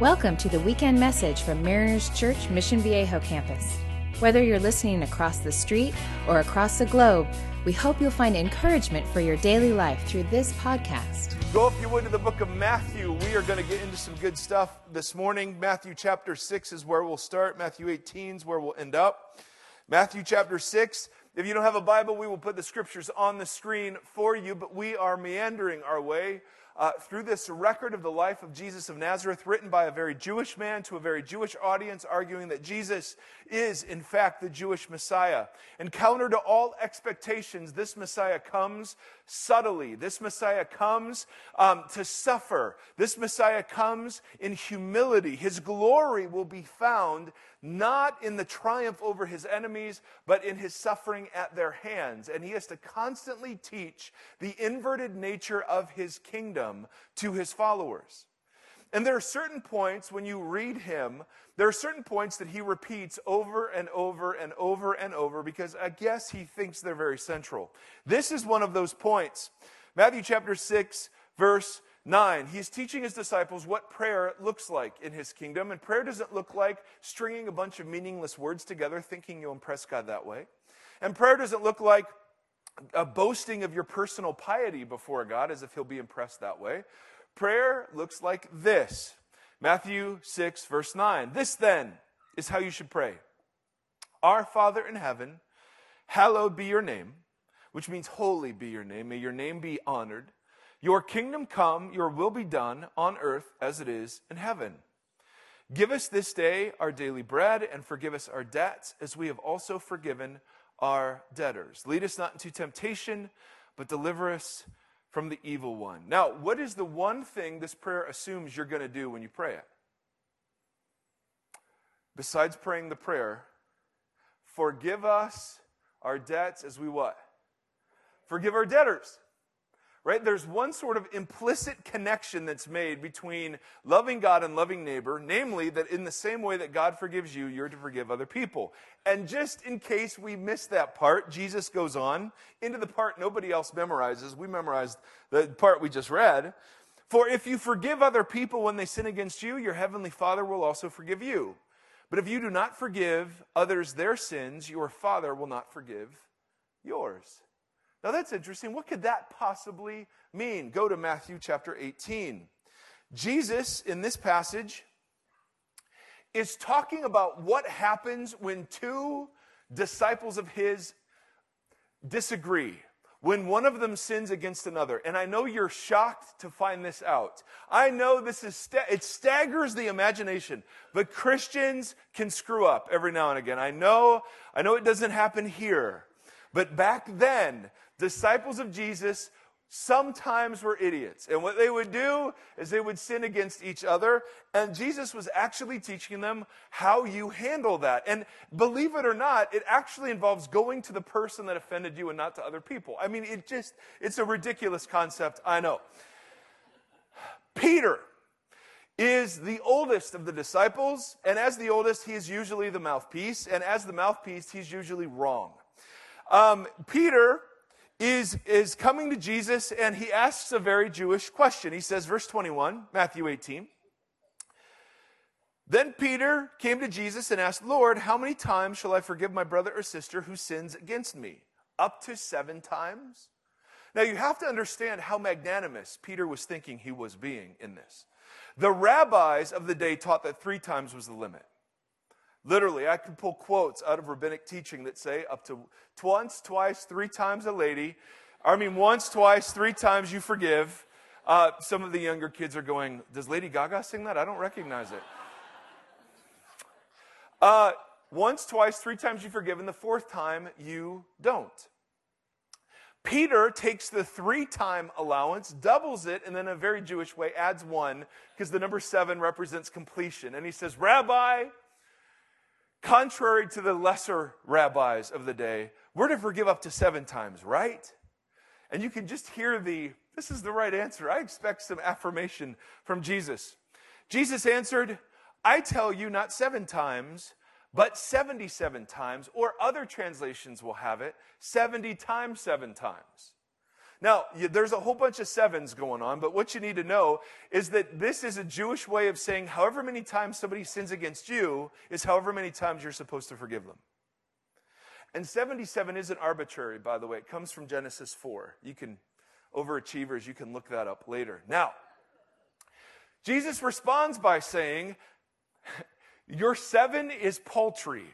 Welcome to the weekend message from Mariners Church Mission Viejo campus. Whether you're listening across the street or across the globe, we hope you'll find encouragement for your daily life through this podcast. Go, if you would, to the book of Matthew. We are going to get into some good stuff this morning. Matthew chapter 6 is where we'll start, Matthew 18 is where we'll end up. Matthew chapter 6. If you don't have a Bible, we will put the scriptures on the screen for you, but we are meandering our way uh, through this record of the life of Jesus of Nazareth, written by a very Jewish man to a very Jewish audience, arguing that Jesus is, in fact, the Jewish Messiah. And counter to all expectations, this Messiah comes subtly. This Messiah comes um, to suffer. This Messiah comes in humility. His glory will be found not in the triumph over his enemies, but in his suffering at their hands. And he has to constantly teach the inverted nature of his kingdom to his followers. And there are certain points when you read him, there are certain points that he repeats over and over and over and over because I guess he thinks they're very central. This is one of those points. Matthew chapter 6, verse 9, he's teaching his disciples what prayer looks like in his kingdom. And prayer doesn't look like stringing a bunch of meaningless words together, thinking you'll impress God that way. And prayer doesn't look like a boasting of your personal piety before God as if he'll be impressed that way. Prayer looks like this Matthew 6, verse 9. This then is how you should pray Our Father in heaven, hallowed be your name, which means holy be your name. May your name be honored. Your kingdom come, your will be done on earth as it is in heaven. Give us this day our daily bread and forgive us our debts as we have also forgiven our debtors. Lead us not into temptation, but deliver us from the evil one. Now, what is the one thing this prayer assumes you're going to do when you pray it? Besides praying the prayer, forgive us our debts as we what? Forgive our debtors right? There's one sort of implicit connection that's made between loving God and loving neighbor, namely that in the same way that God forgives you, you're to forgive other people. And just in case we miss that part, Jesus goes on into the part nobody else memorizes. We memorized the part we just read. For if you forgive other people when they sin against you, your heavenly Father will also forgive you. But if you do not forgive others their sins, your Father will not forgive yours. Now that's interesting. What could that possibly mean? Go to Matthew chapter 18. Jesus, in this passage, is talking about what happens when two disciples of his disagree when one of them sins against another. And I know you're shocked to find this out. I know this is, sta- it staggers the imagination, but Christians can screw up every now and again. I know, I know it doesn't happen here, but back then, disciples of Jesus sometimes were idiots. And what they would do is they would sin against each other. And Jesus was actually teaching them how you handle that. And believe it or not, it actually involves going to the person that offended you and not to other people. I mean, it just, it's a ridiculous concept, I know. Peter is the oldest of the disciples. And as the oldest, he is usually the mouthpiece. And as the mouthpiece, he's usually wrong. Um, Peter is, is coming to Jesus and he asks a very Jewish question. He says, verse 21, Matthew 18. Then Peter came to Jesus and asked, Lord, how many times shall I forgive my brother or sister who sins against me? Up to seven times? Now you have to understand how magnanimous Peter was thinking he was being in this. The rabbis of the day taught that three times was the limit. Literally, I can pull quotes out of rabbinic teaching that say up to once, twice, three times a lady. I mean, once, twice, three times you forgive. Uh, some of the younger kids are going, Does Lady Gaga sing that? I don't recognize it. Uh, once, twice, three times you forgive, and the fourth time you don't. Peter takes the three time allowance, doubles it, and then in a very Jewish way adds one because the number seven represents completion. And he says, Rabbi, Contrary to the lesser rabbis of the day, we're to forgive up to seven times, right? And you can just hear the, this is the right answer. I expect some affirmation from Jesus. Jesus answered, I tell you not seven times, but 77 times, or other translations will have it, 70 times seven times. Now, there's a whole bunch of sevens going on, but what you need to know is that this is a Jewish way of saying however many times somebody sins against you is however many times you're supposed to forgive them. And 77 isn't arbitrary, by the way. It comes from Genesis 4. You can, overachievers, you can look that up later. Now, Jesus responds by saying, Your seven is paltry.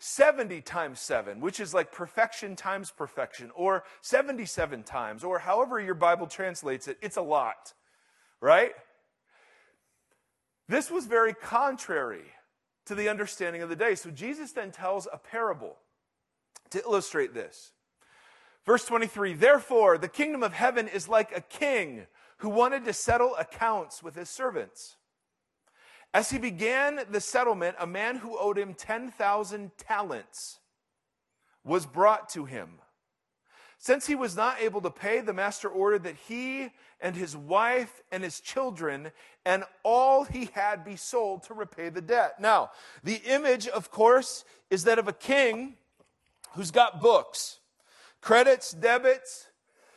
70 times 7, which is like perfection times perfection, or 77 times, or however your Bible translates it, it's a lot, right? This was very contrary to the understanding of the day. So Jesus then tells a parable to illustrate this. Verse 23 Therefore, the kingdom of heaven is like a king who wanted to settle accounts with his servants. As he began the settlement, a man who owed him 10,000 talents was brought to him. Since he was not able to pay, the master ordered that he and his wife and his children and all he had be sold to repay the debt. Now, the image, of course, is that of a king who's got books, credits, debits,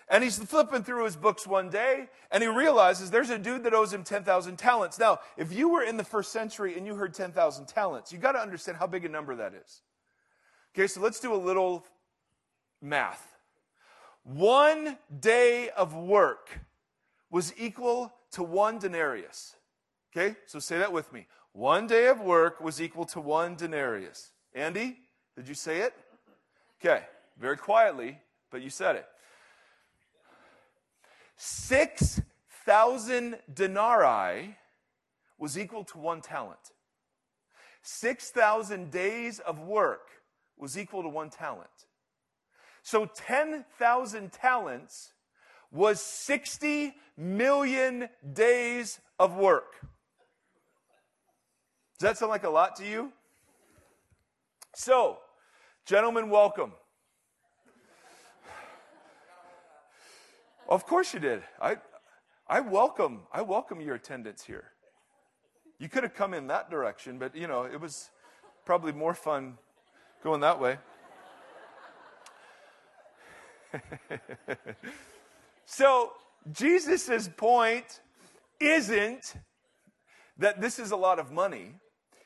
and he's flipping through his books one day and he realizes there's a dude that owes him 10,000 talents. Now, if you were in the first century and you heard 10,000 talents, you got to understand how big a number that is. Okay, so let's do a little math. One day of work was equal to one denarius. Okay, so say that with me. One day of work was equal to one denarius. Andy, did you say it? Okay, very quietly, but you said it. 6,000 denarii was equal to one talent. 6,000 days of work was equal to one talent. So 10,000 talents was 60 million days of work. Does that sound like a lot to you? So, gentlemen, welcome. Of course you did. I, I welcome, I welcome your attendance here. You could have come in that direction, but you know, it was probably more fun going that way. so, Jesus's point isn't that this is a lot of money.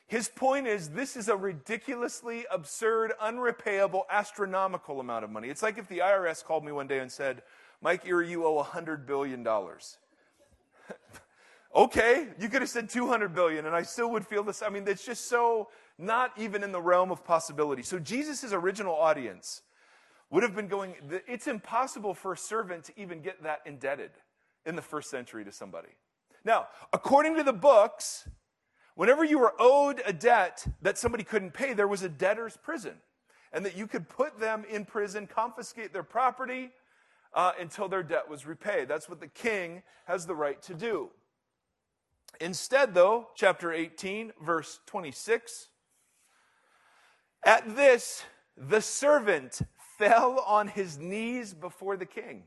His point is this is a ridiculously absurd, unrepayable, astronomical amount of money. It's like if the IRS called me one day and said, Mike Erre, you owe $100 billion. okay, you could have said 200 billion and I still would feel this. I mean, it's just so not even in the realm of possibility. So Jesus' original audience would have been going, it's impossible for a servant to even get that indebted in the first century to somebody. Now, according to the books, whenever you were owed a debt that somebody couldn't pay, there was a debtor's prison. And that you could put them in prison, confiscate their property, uh, until their debt was repaid. That's what the king has the right to do. Instead, though, chapter 18, verse 26, at this, the servant fell on his knees before the king.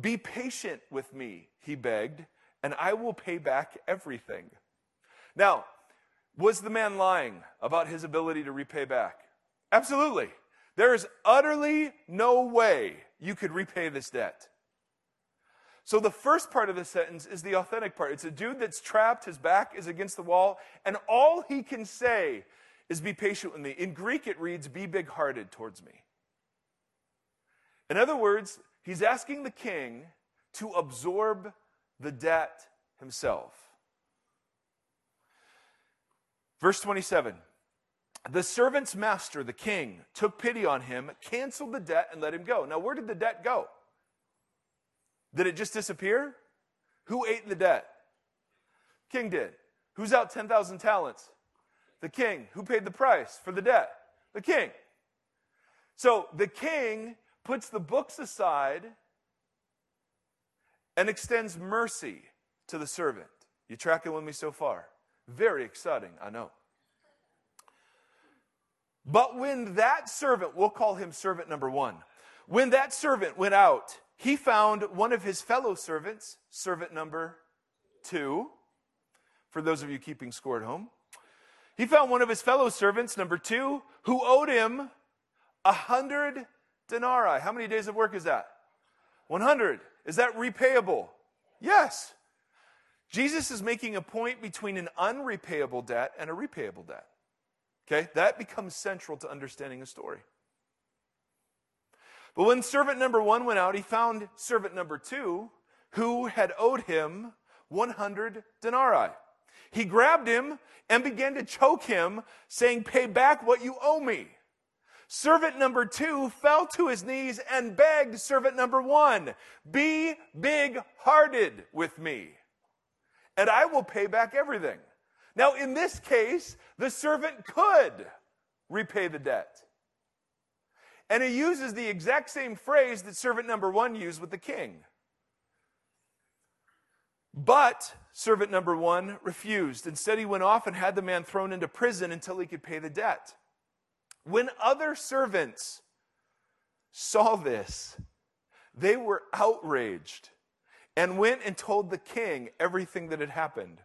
Be patient with me, he begged, and I will pay back everything. Now, was the man lying about his ability to repay back? Absolutely. There is utterly no way you could repay this debt. So the first part of the sentence is the authentic part. It's a dude that's trapped, his back is against the wall, and all he can say is be patient with me. In Greek, it reads, be big hearted towards me. In other words, he's asking the king to absorb the debt himself. Verse 27 the servant's master, the king, took pity on him, canceled the debt, and let him go. Now, where did the debt go? Did it just disappear? Who ate the debt? King did. Who's out 10,000 talents? The king. Who paid the price for the debt? The king. So the king puts the books aside and extends mercy to the servant. You tracking with me so far? Very exciting, I know. But when that servant, we'll call him servant number one, when that servant went out, he found one of his fellow servants, servant number two, for those of you keeping score at home. He found one of his fellow servants, number two, who owed him a hundred denarii. How many days of work is that? 100. Is that repayable? Yes. Jesus is making a point between an unrepayable debt and a repayable debt. Okay? That becomes central to understanding the story. But when servant number one went out, he found servant number two who had owed him 100 denarii. He grabbed him and began to choke him, saying, Pay back what you owe me. Servant number two fell to his knees and begged servant number one, Be big hearted with me, and I will pay back everything. Now, in this case, the servant could repay the debt. And he uses the exact same phrase that servant number one used with the king. But servant number one refused. Instead, he went off and had the man thrown into prison until he could pay the debt. When other servants saw this, they were outraged and went and told the king everything that had happened.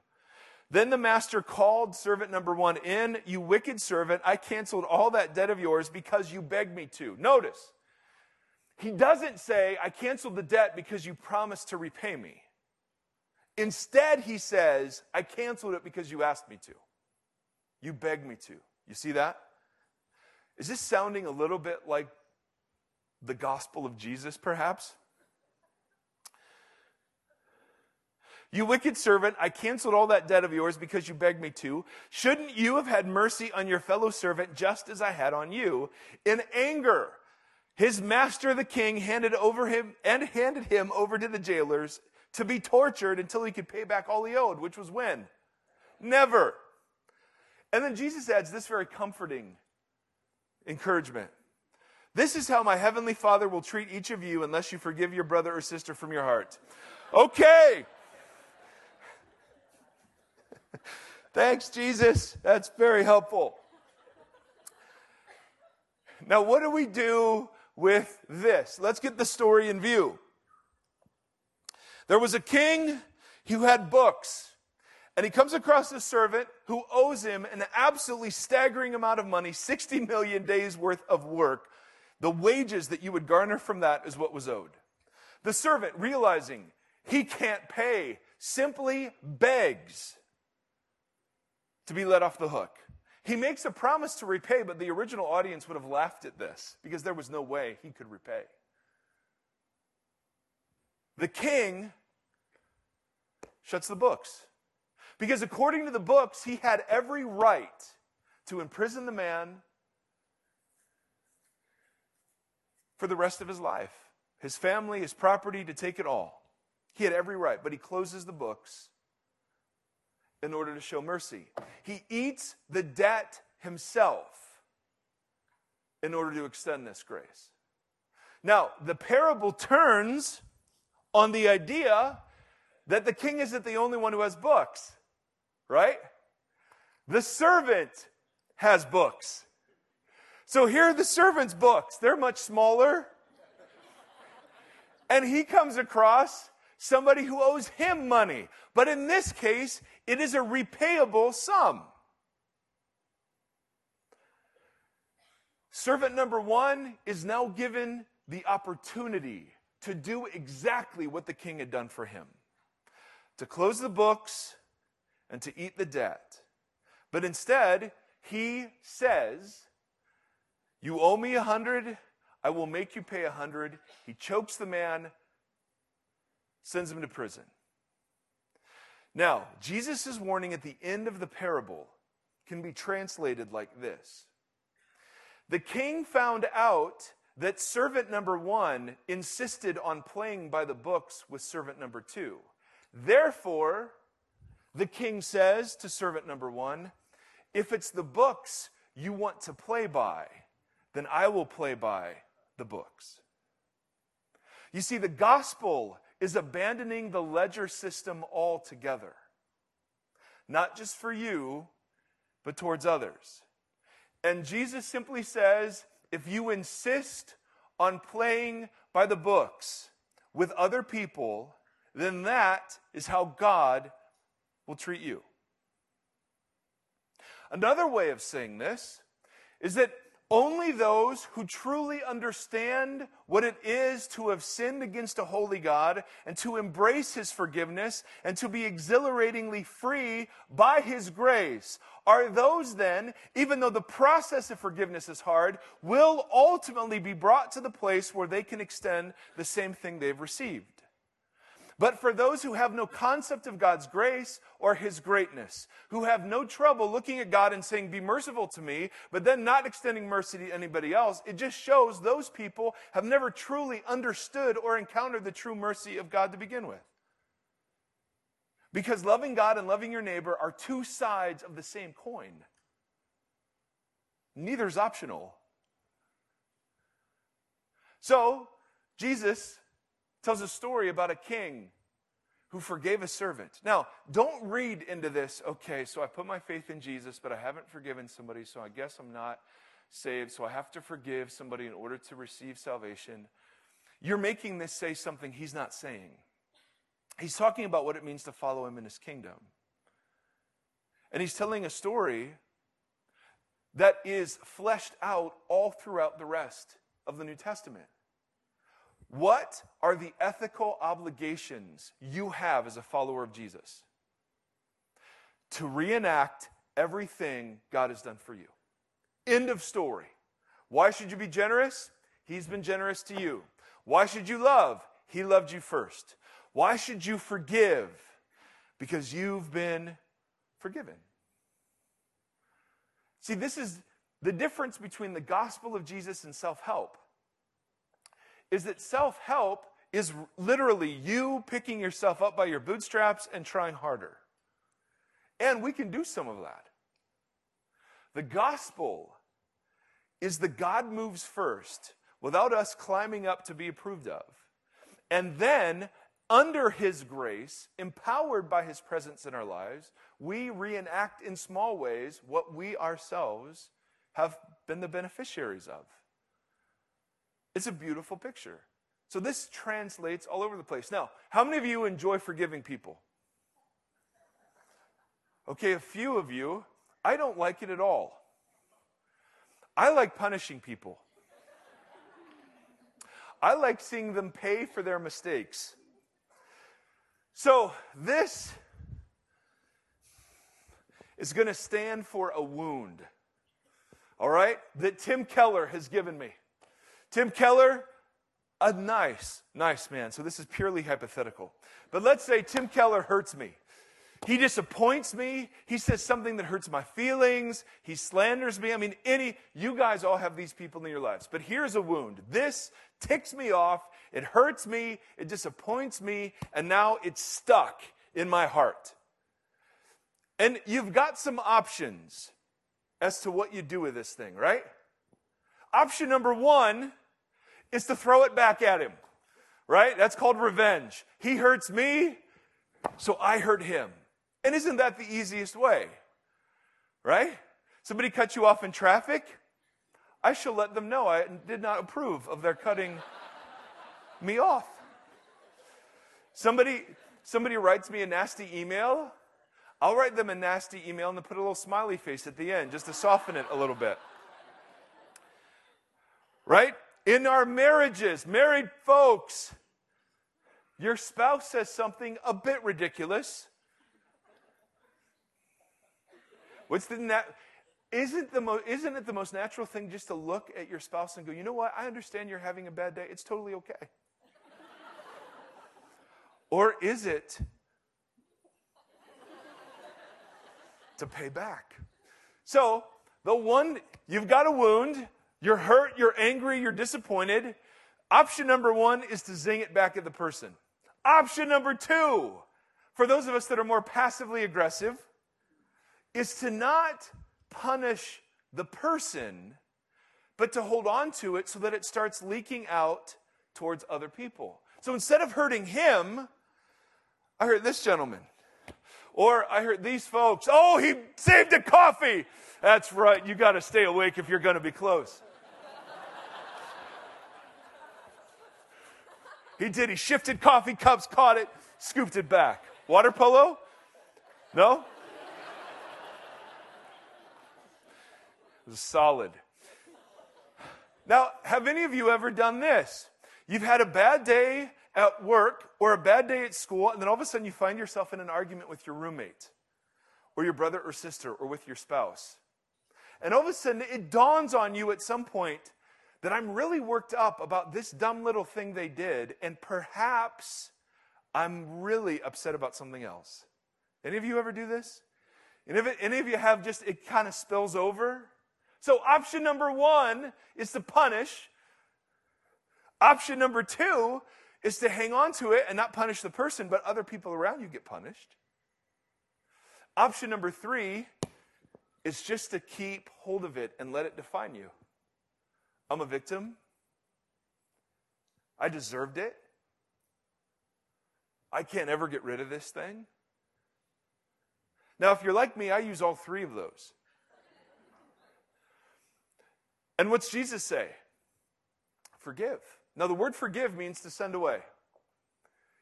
Then the master called servant number one in. You wicked servant, I canceled all that debt of yours because you begged me to. Notice, he doesn't say, I canceled the debt because you promised to repay me. Instead, he says, I canceled it because you asked me to. You begged me to. You see that? Is this sounding a little bit like the gospel of Jesus, perhaps? You wicked servant, I canceled all that debt of yours because you begged me to. Shouldn't you have had mercy on your fellow servant just as I had on you? In anger, his master the king handed over him and handed him over to the jailers to be tortured until he could pay back all he owed, which was when? Never. And then Jesus adds this very comforting encouragement. This is how my heavenly Father will treat each of you unless you forgive your brother or sister from your heart. Okay. Thanks, Jesus. That's very helpful. Now, what do we do with this? Let's get the story in view. There was a king who had books, and he comes across a servant who owes him an absolutely staggering amount of money 60 million days worth of work. The wages that you would garner from that is what was owed. The servant, realizing he can't pay, simply begs to be let off the hook. He makes a promise to repay, but the original audience would have laughed at this because there was no way he could repay. The king shuts the books. Because according to the books, he had every right to imprison the man for the rest of his life his family, his property, to take it all. He had every right, but he closes the books in order to show mercy. He eats the debt himself in order to extend this grace. Now, the parable turns on the idea that the king isn't the only one who has books, right? The servant has books. So here are the servant's books. They're much smaller. And he comes across somebody who owes him money. But in this case, it is a repayable sum. Servant number one is now given the opportunity to do exactly what the king had done for him to close the books and to eat the debt. But instead, he says, You owe me a hundred, I will make you pay a hundred. He chokes the man, sends him to prison. Now, Jesus' warning at the end of the parable can be translated like this The king found out that servant number one insisted on playing by the books with servant number two. Therefore, the king says to servant number one, If it's the books you want to play by, then I will play by the books. You see, the gospel is abandoning the ledger system altogether. Not just for you, but towards others. And Jesus simply says if you insist on playing by the books with other people, then that is how God will treat you. Another way of saying this is that only those who truly understand what it is to have sinned against a holy God and to embrace His forgiveness and to be exhilaratingly free by His grace are those then, even though the process of forgiveness is hard, will ultimately be brought to the place where they can extend the same thing they've received. But for those who have no concept of God's grace or His greatness, who have no trouble looking at God and saying, Be merciful to me, but then not extending mercy to anybody else, it just shows those people have never truly understood or encountered the true mercy of God to begin with. Because loving God and loving your neighbor are two sides of the same coin. Neither is optional. So, Jesus tells a story about a king who forgave a servant. Now, don't read into this, okay, so I put my faith in Jesus, but I haven't forgiven somebody, so I guess I'm not saved, so I have to forgive somebody in order to receive salvation. You're making this say something he's not saying. He's talking about what it means to follow him in his kingdom. And he's telling a story that is fleshed out all throughout the rest of the New Testament. What are the ethical obligations you have as a follower of Jesus? To reenact everything God has done for you. End of story. Why should you be generous? He's been generous to you. Why should you love? He loved you first. Why should you forgive? Because you've been forgiven. See, this is the difference between the gospel of Jesus and self help is that self help is literally you picking yourself up by your bootstraps and trying harder. And we can do some of that. The gospel is the God moves first without us climbing up to be approved of. And then, under his grace, empowered by his presence in our lives, we reenact in small ways what we ourselves have been the beneficiaries of. It's a beautiful picture. So this translates all over the place. Now, how many of you enjoy forgiving people? Okay, a few of you. I don't like it at all. I like punishing people. I like seeing them pay for their mistakes. So, this is going to stand for a wound, all right, that Tim Keller has given me. Tim Keller, a nice, nice man. So this is purely hypothetical. But let's say Tim Keller hurts me. He disappoints me. He says something that hurts my feelings. He slanders me. I mean, any, you guys all have these people in your lives. But here's a wound. This ticks me off. It hurts me. It disappoints me. And now it's stuck in my heart. And you've got some options as to what you do with this thing, right? Option number one is to throw it back at him, right? That's called revenge. He hurts me, so I hurt him. And isn't that the easiest way? Right? Somebody cut you off in traffic? I shall let them know I did not approve of their cutting me off. Somebody, somebody writes me a nasty email. I'll write them a nasty email and then put a little smiley face at the end just to soften it a little bit. Right? In our marriages, married folks, your spouse says something a bit ridiculous. What's the isn't, the mo- isn't it the most natural thing just to look at your spouse and go, you know what? I understand you're having a bad day. It's totally okay. or is it to pay back? So, the one, you've got a wound, you're hurt, you're angry, you're disappointed. Option number one is to zing it back at the person. Option number two, for those of us that are more passively aggressive, is to not punish the person, but to hold on to it so that it starts leaking out towards other people. So instead of hurting him, I hurt this gentleman. Or I heard these folks, oh, he saved a coffee. That's right, you got to stay awake if you're going to be close. He did. He shifted coffee cups, caught it, scooped it back. Water polo? No? It was solid. Now, have any of you ever done this? You've had a bad day at work or a bad day at school, and then all of a sudden you find yourself in an argument with your roommate or your brother or sister or with your spouse. And all of a sudden it dawns on you at some point that I'm really worked up about this dumb little thing they did, and perhaps I'm really upset about something else. Any of you ever do this? And if it, any of you have just, it kind of spills over? So option number one is to punish. Option number two is to hang on to it and not punish the person, but other people around you get punished. Option number three is just to keep hold of it and let it define you. I'm a victim. I deserved it. I can't ever get rid of this thing. Now, if you're like me, I use all three of those. And what's Jesus say? Forgive. Now, the word forgive means to send away,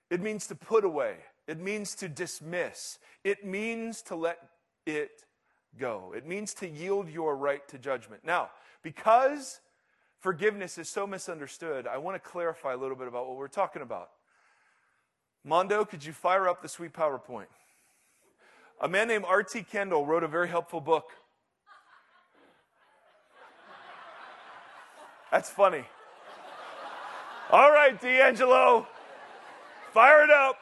it means to put away, it means to dismiss, it means to let it go, it means to yield your right to judgment. Now, because forgiveness is so misunderstood, I want to clarify a little bit about what we're talking about. Mondo, could you fire up the sweet PowerPoint? A man named R.T. Kendall wrote a very helpful book. That's funny. All right, D'Angelo, fire it up.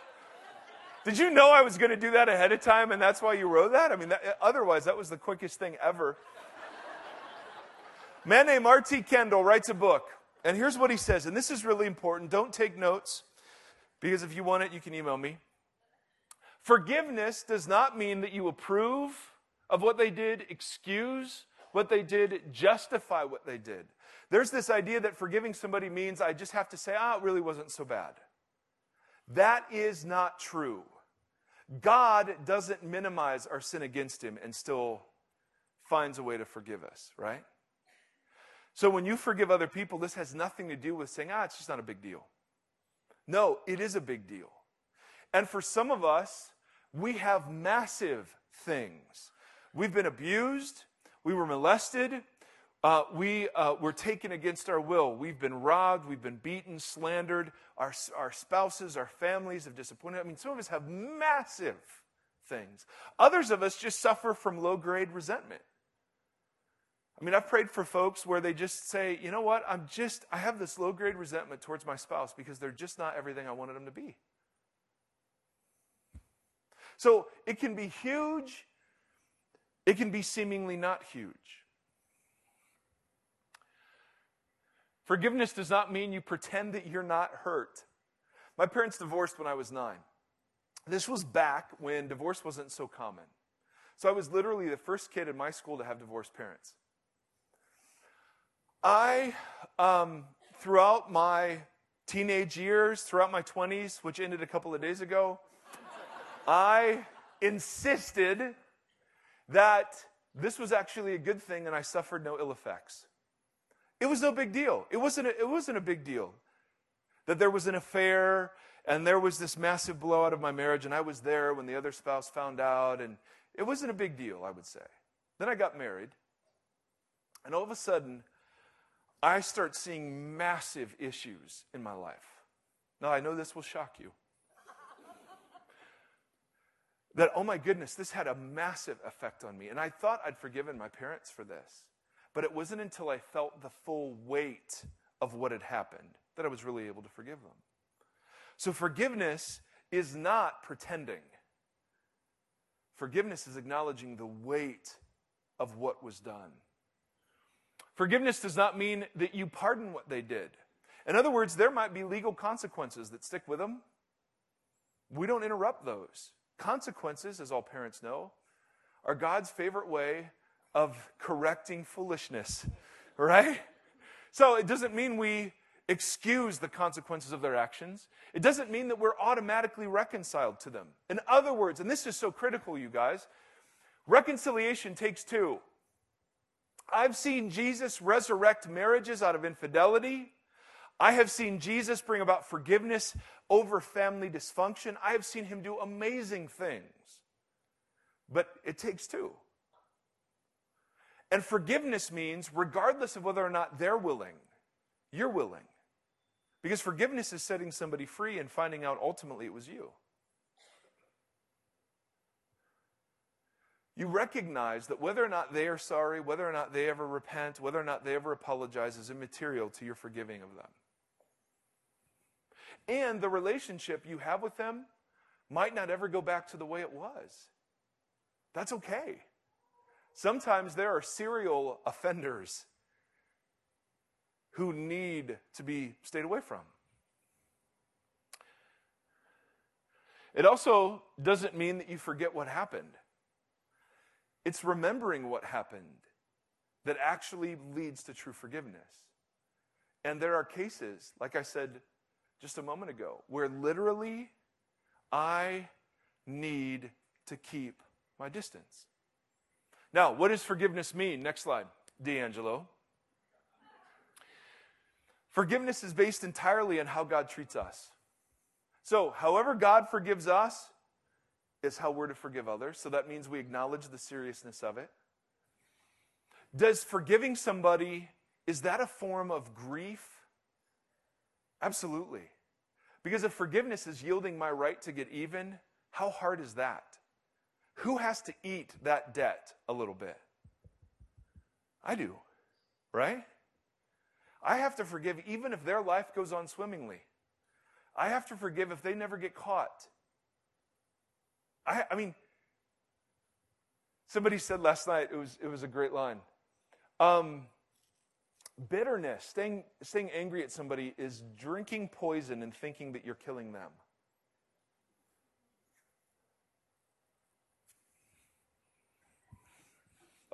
Did you know I was going to do that ahead of time and that's why you wrote that? I mean, that, otherwise, that was the quickest thing ever. Man named R.T. Kendall writes a book, and here's what he says, and this is really important. Don't take notes, because if you want it, you can email me. Forgiveness does not mean that you approve of what they did, excuse what they did, justify what they did. There's this idea that forgiving somebody means I just have to say, ah, oh, it really wasn't so bad. That is not true. God doesn't minimize our sin against him and still finds a way to forgive us, right? So when you forgive other people, this has nothing to do with saying, ah, it's just not a big deal. No, it is a big deal. And for some of us, we have massive things. We've been abused, we were molested, uh, we uh, were taken against our will. We've been robbed, we've been beaten, slandered. Our, our spouses, our families have disappointed. I mean, some of us have massive things. Others of us just suffer from low grade resentment. I mean, I've prayed for folks where they just say, you know what, I'm just, I have this low grade resentment towards my spouse because they're just not everything I wanted them to be. So it can be huge, it can be seemingly not huge. Forgiveness does not mean you pretend that you're not hurt. My parents divorced when I was nine. This was back when divorce wasn't so common. So I was literally the first kid in my school to have divorced parents. I, um, throughout my teenage years, throughout my 20s, which ended a couple of days ago, I insisted that this was actually a good thing and I suffered no ill effects. It was no big deal. It wasn't a, it wasn't a big deal that there was an affair and there was this massive blowout of my marriage and I was there when the other spouse found out and it wasn't a big deal, I would say. Then I got married and all of a sudden I start seeing massive issues in my life. Now, I know this will shock you that, oh my goodness, this had a massive effect on me. And I thought I'd forgiven my parents for this. But it wasn't until I felt the full weight of what had happened that I was really able to forgive them. So forgiveness is not pretending. Forgiveness is acknowledging the weight of what was done. Forgiveness does not mean that you pardon what they did. In other words, there might be legal consequences that stick with them. We don't interrupt those. Consequences, as all parents know, are God's favorite way of correcting foolishness, right? So it doesn't mean we excuse the consequences of their actions. It doesn't mean that we're automatically reconciled to them. In other words, and this is so critical, you guys, reconciliation takes two. I've seen Jesus resurrect marriages out of infidelity. I have seen Jesus bring about forgiveness over family dysfunction. I have seen him do amazing things. But it takes two. And forgiveness means, regardless of whether or not they're willing, You're willing. Because forgiveness is setting somebody free and finding out ultimately it was you. You recognize that whether or not they are sorry, whether or not they ever repent, whether or not they ever apologize is immaterial to your forgiving of them. And the relationship you have with them might not ever go back to the way it was. That's okay. Sometimes there are serial offenders who need to be stayed away from. It also doesn't mean that you forget what happened. It's remembering what happened that actually leads to true forgiveness. And there are cases, like I said just a moment ago, where literally I need to keep my distance. Now, what does forgiveness mean? Next slide, D'Angelo. Forgiveness is based entirely on how God treats us. So, however God forgives us is how we're to forgive others. So that means we acknowledge the seriousness of it. Does forgiving somebody is that a form of grief? Absolutely. Because if forgiveness is yielding my right to get even, how hard is that? Who has to eat that debt a little bit? I do, right? I have to forgive even if their life goes on swimmingly. I have to forgive if they never get caught. I, I mean, somebody said last night, it was, it was a great line. Um, bitterness, staying, staying angry at somebody, is drinking poison and thinking that you're killing them.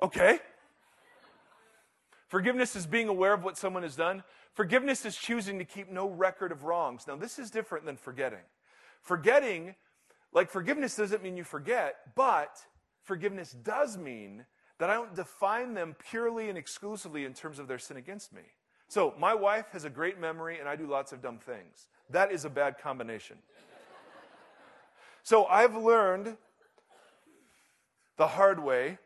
Okay. Forgiveness is being aware of what someone has done. Forgiveness is choosing to keep no record of wrongs. Now, this is different than forgetting. Forgetting, like forgiveness doesn't mean you forget, but forgiveness does mean that I don't define them purely and exclusively in terms of their sin against me. So, my wife has a great memory and I do lots of dumb things. That is a bad combination. so, I've learned the hard way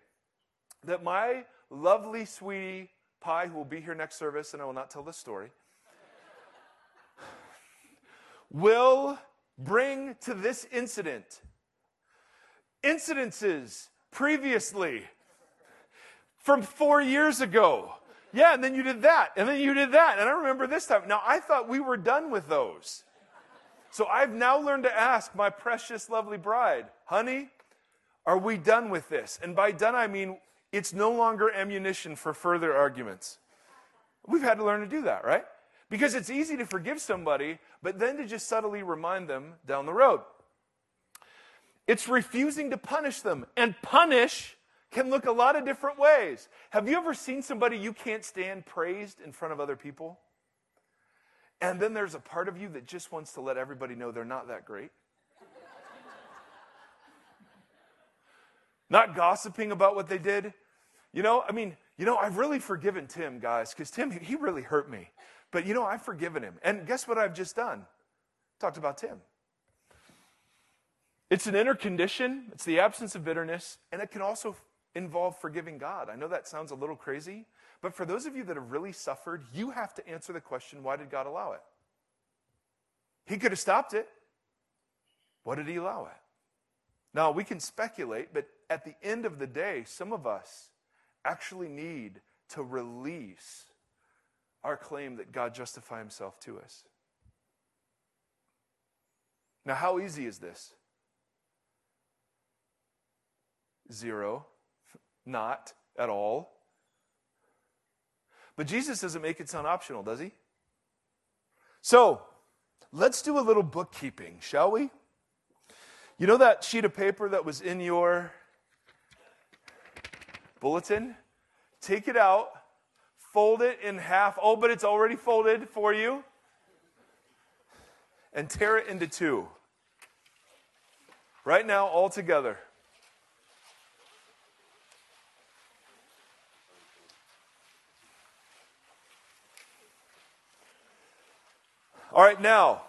that my lovely sweetie Pie, who will be here next service, and I will not tell this story, will bring to this incident incidences previously from four years ago. Yeah, and then you did that, and then you did that, and I remember this time. Now, I thought we were done with those. So I've now learned to ask my precious, lovely bride, honey, are we done with this? And by done, I mean it's no longer ammunition for further arguments. We've had to learn to do that, right? Because it's easy to forgive somebody, but then to just subtly remind them down the road. It's refusing to punish them. And punish can look a lot of different ways. Have you ever seen somebody you can't stand praised in front of other people? And then there's a part of you that just wants to let everybody know they're not that great. not gossiping about what they did. You know, I mean, you know, I've really forgiven Tim, guys, because Tim, he really hurt me. But you know, I've forgiven him. And guess what I've just done? Talked about Tim. It's an inner condition, it's the absence of bitterness, and it can also involve forgiving God. I know that sounds a little crazy, but for those of you that have really suffered, you have to answer the question why did God allow it? He could have stopped it. Why did he allow it? Now, we can speculate, but at the end of the day, some of us actually need to release our claim that God justify himself to us. Now, how easy is this? Zero. Not at all. But Jesus doesn't make it sound optional, does he? So, let's do a little bookkeeping, shall we? You know that sheet of paper that was in your bulletin? Take it out, fold it in half. Oh, but it's already folded for you. And tear it into two. Right now, all together. All right, now,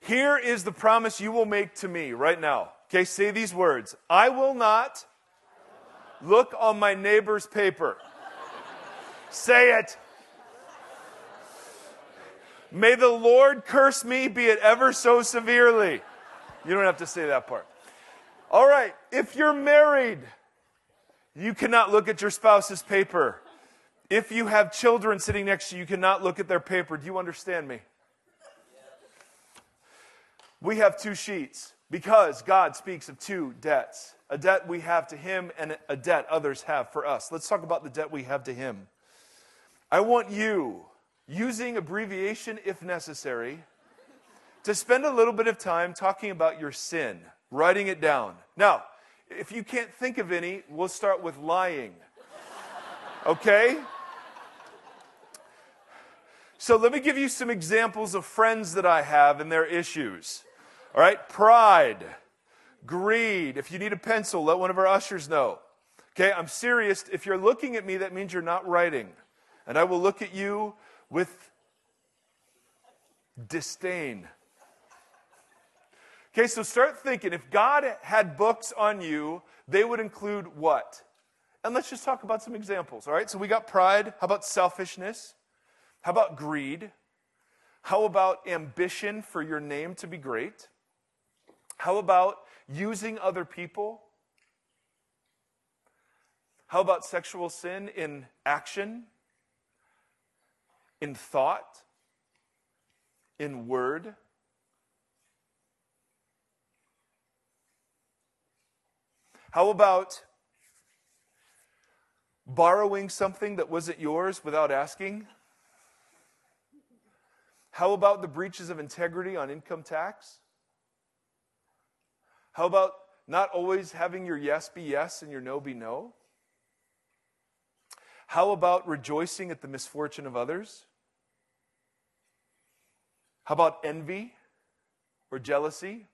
here is the promise you will make to me right now. Okay, say these words I will not look on my neighbor's paper. Say it. May the Lord curse me, be it ever so severely. You don't have to say that part. All right, if you're married, you cannot look at your spouse's paper. If you have children sitting next to you, you cannot look at their paper. Do you understand me? We have two sheets because God speaks of two debts a debt we have to Him and a debt others have for us. Let's talk about the debt we have to Him. I want you, using abbreviation if necessary, to spend a little bit of time talking about your sin, writing it down. Now, if you can't think of any, we'll start with lying. Okay? So let me give you some examples of friends that I have and their issues. All right? Pride, greed. If you need a pencil, let one of our ushers know. Okay? I'm serious. If you're looking at me, that means you're not writing. And I will look at you with disdain. Okay, so start thinking if God had books on you, they would include what? And let's just talk about some examples, all right? So we got pride. How about selfishness? How about greed? How about ambition for your name to be great? How about using other people? How about sexual sin in action, in thought, in word? How about borrowing something that wasn't yours without asking? How about the breaches of integrity on income tax? How about not always having your yes be yes and your no be no? How about rejoicing at the misfortune of others? How about envy or jealousy?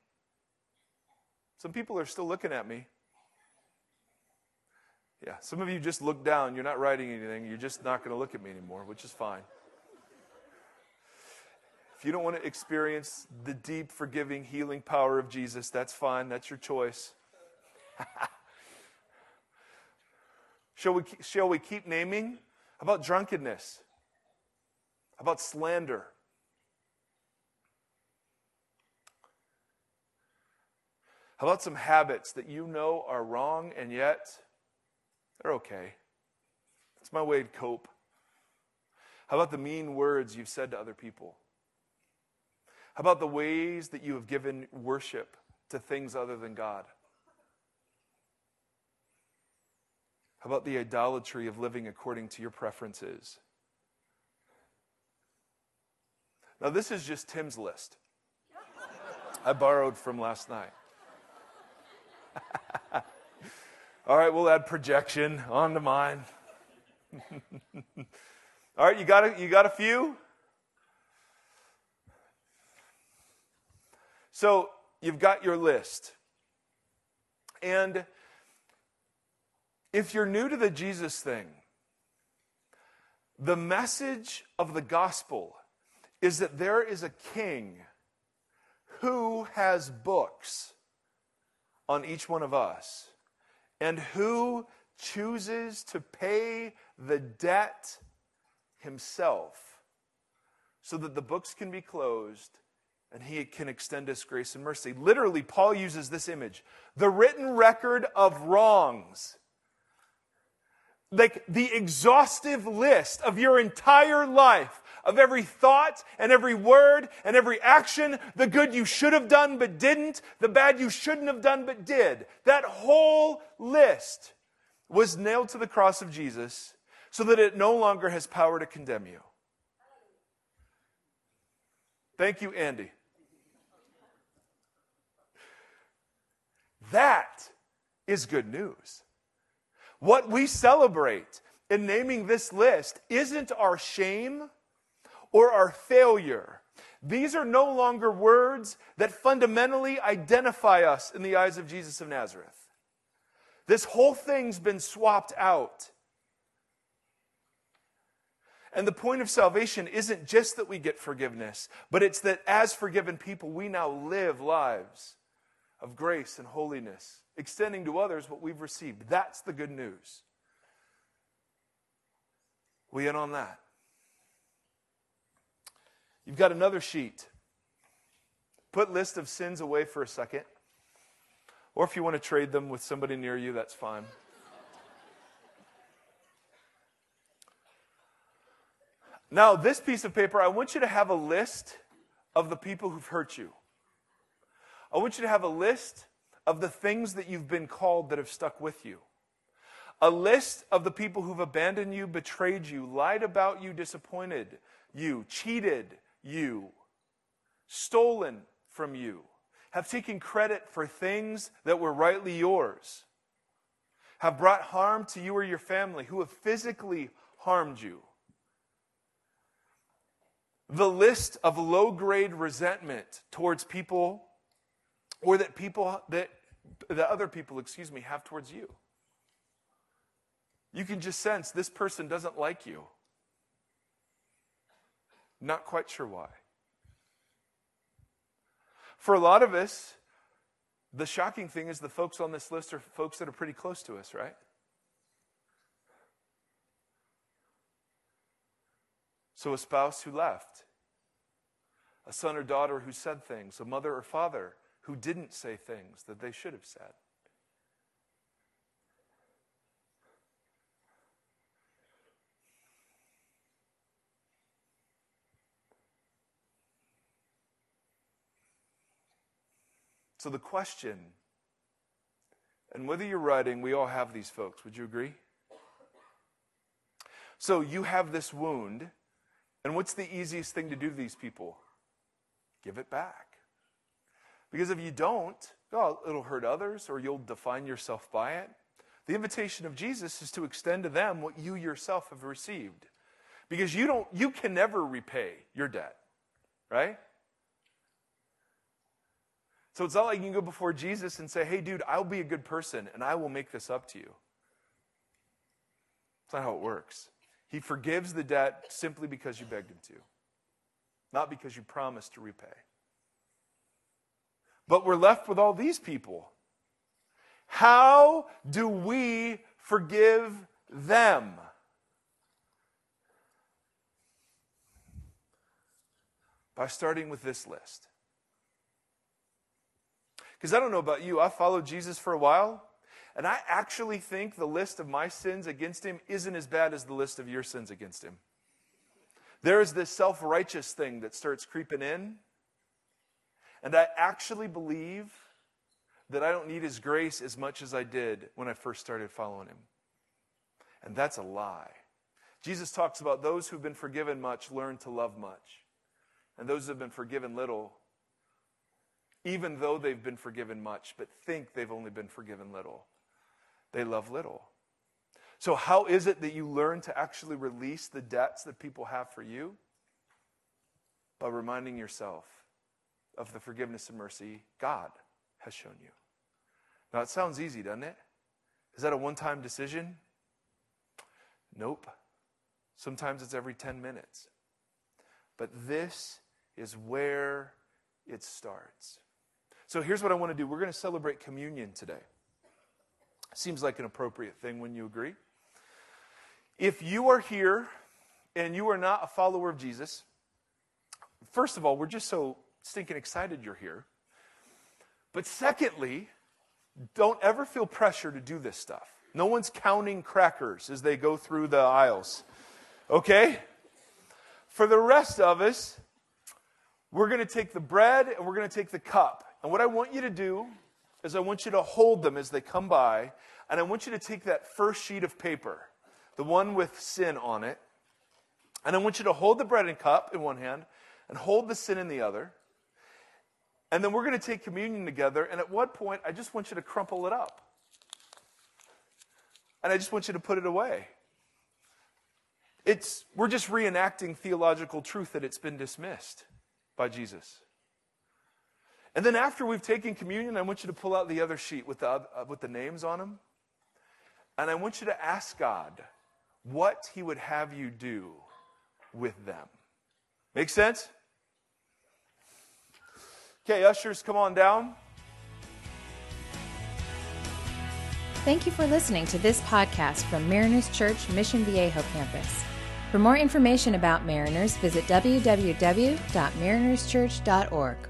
Some people are still looking at me. Yeah, some of you just look down. You're not writing anything. You're just not going to look at me anymore, which is fine. If you don't want to experience the deep, forgiving, healing power of Jesus, that's fine. That's your choice. shall, we, shall we keep naming? How about drunkenness? How about slander? How about some habits that you know are wrong and yet they're okay. It's my way to cope. How about the mean words you've said to other people? How about the ways that you have given worship to things other than God? How about the idolatry of living according to your preferences? Now, this is just Tim's list. I borrowed from last night. All right, we'll add projection onto mine. All right, you got a, you got a few? So you've got your list. And if you're new to the Jesus thing, the message of the gospel is that there is a king who has books on each one of us and who chooses to pay the debt himself so that the books can be closed and he can extend us grace and mercy. Literally, Paul uses this image the written record of wrongs. Like the exhaustive list of your entire life, of every thought and every word and every action, the good you should have done but didn't, the bad you shouldn't have done but did. That whole list was nailed to the cross of Jesus so that it no longer has power to condemn you. Thank you, Andy. That is good news. What we celebrate in naming this list isn't our shame or our failure. These are no longer words that fundamentally identify us in the eyes of Jesus of Nazareth. This whole thing's been swapped out. And the point of salvation isn't just that we get forgiveness, but it's that as forgiven people, we now live lives of grace and holiness, extending to others what we've received. That's the good news. We in on that? You've got another sheet. Put list of sins away for a second. Or if you want to trade them with somebody near you, that's fine. Now, this piece of paper, I want you to have a list of the people who've hurt you. I want you to have a list of the things that you've been called that have stuck with you. A list of the people who've abandoned you, betrayed you, lied about you, disappointed you, cheated you, stolen from you, have taken credit for things that were rightly yours, have brought harm to you or your family, who have physically harmed you the list of low grade resentment towards people or that people that that other people excuse me have towards you. You can just sense this person doesn't like you. Not quite sure why. For a lot of us the shocking thing is the folks on this list are folks that are pretty close to us right? So, a spouse who left, a son or daughter who said things, a mother or father who didn't say things that they should have said. So, the question, and whether you're writing, we all have these folks. Would you agree? So, you have this wound and what's the easiest thing to do to these people? Give it back. Because if you don't, it'll hurt others or you'll define yourself by it. The invitation of Jesus is to extend to them what you yourself have received. Because you don't you can never repay your debt. Right? So it's not like you can go before Jesus and say, hey, dude, I'll be a good person and I will make this up to you. That's not how it works. He forgives the debt simply because you begged him to, not because you promised to repay. But we're left with all these people. How do we forgive them? By starting with this list. Because I don't know about you, I followed Jesus for a while. And I actually think the list of my sins against him isn't as bad as the list of your sins against him. There is this self righteous thing that starts creeping in. And I actually believe that I don't need his grace as much as I did when I first started following him. And that's a lie. Jesus talks about those who've been forgiven much learn to love much. And those who have been forgiven little, even though they've been forgiven much, but think they've only been forgiven little, they love little. So, how is it that you learn to actually release the debts that people have for you? By reminding yourself of the forgiveness and mercy God has shown you. Now, it sounds easy, doesn't it? Is that a one time decision? Nope. Sometimes it's every 10 minutes. But this is where it starts. So here's what I want to do we're going to celebrate communion today. Seems like an appropriate thing when you agree. If you are here and you are not a follower of Jesus, first of all, we're just so stinking excited you're here. But secondly, don't ever feel pressure to do this stuff. No one's counting crackers as they go through the aisles. Okay? For the rest of us, we're going to take the bread and we're going to take the cup. And what I want you to do is I want you to hold them as they come by, and I want you to take that first sheet of paper, the one with sin on it, and I want you to hold the bread and cup in one hand and hold the sin in the other. And then we're going to take communion together, and at one point, I just want you to crumple it up. And I just want you to put it away. It's, we're just reenacting theological truth that it's been dismissed by Jesus. And then after we've taken communion, I want you to pull out the other sheet with the, uh, with the names on them. And I want you to ask God what He would have you do with them. Make sense? Okay, ushers, come on down. Thank you for listening to this podcast from Mariners Church Mission Viejo campus. For more information about Mariners, visit www.marinerschurch.org.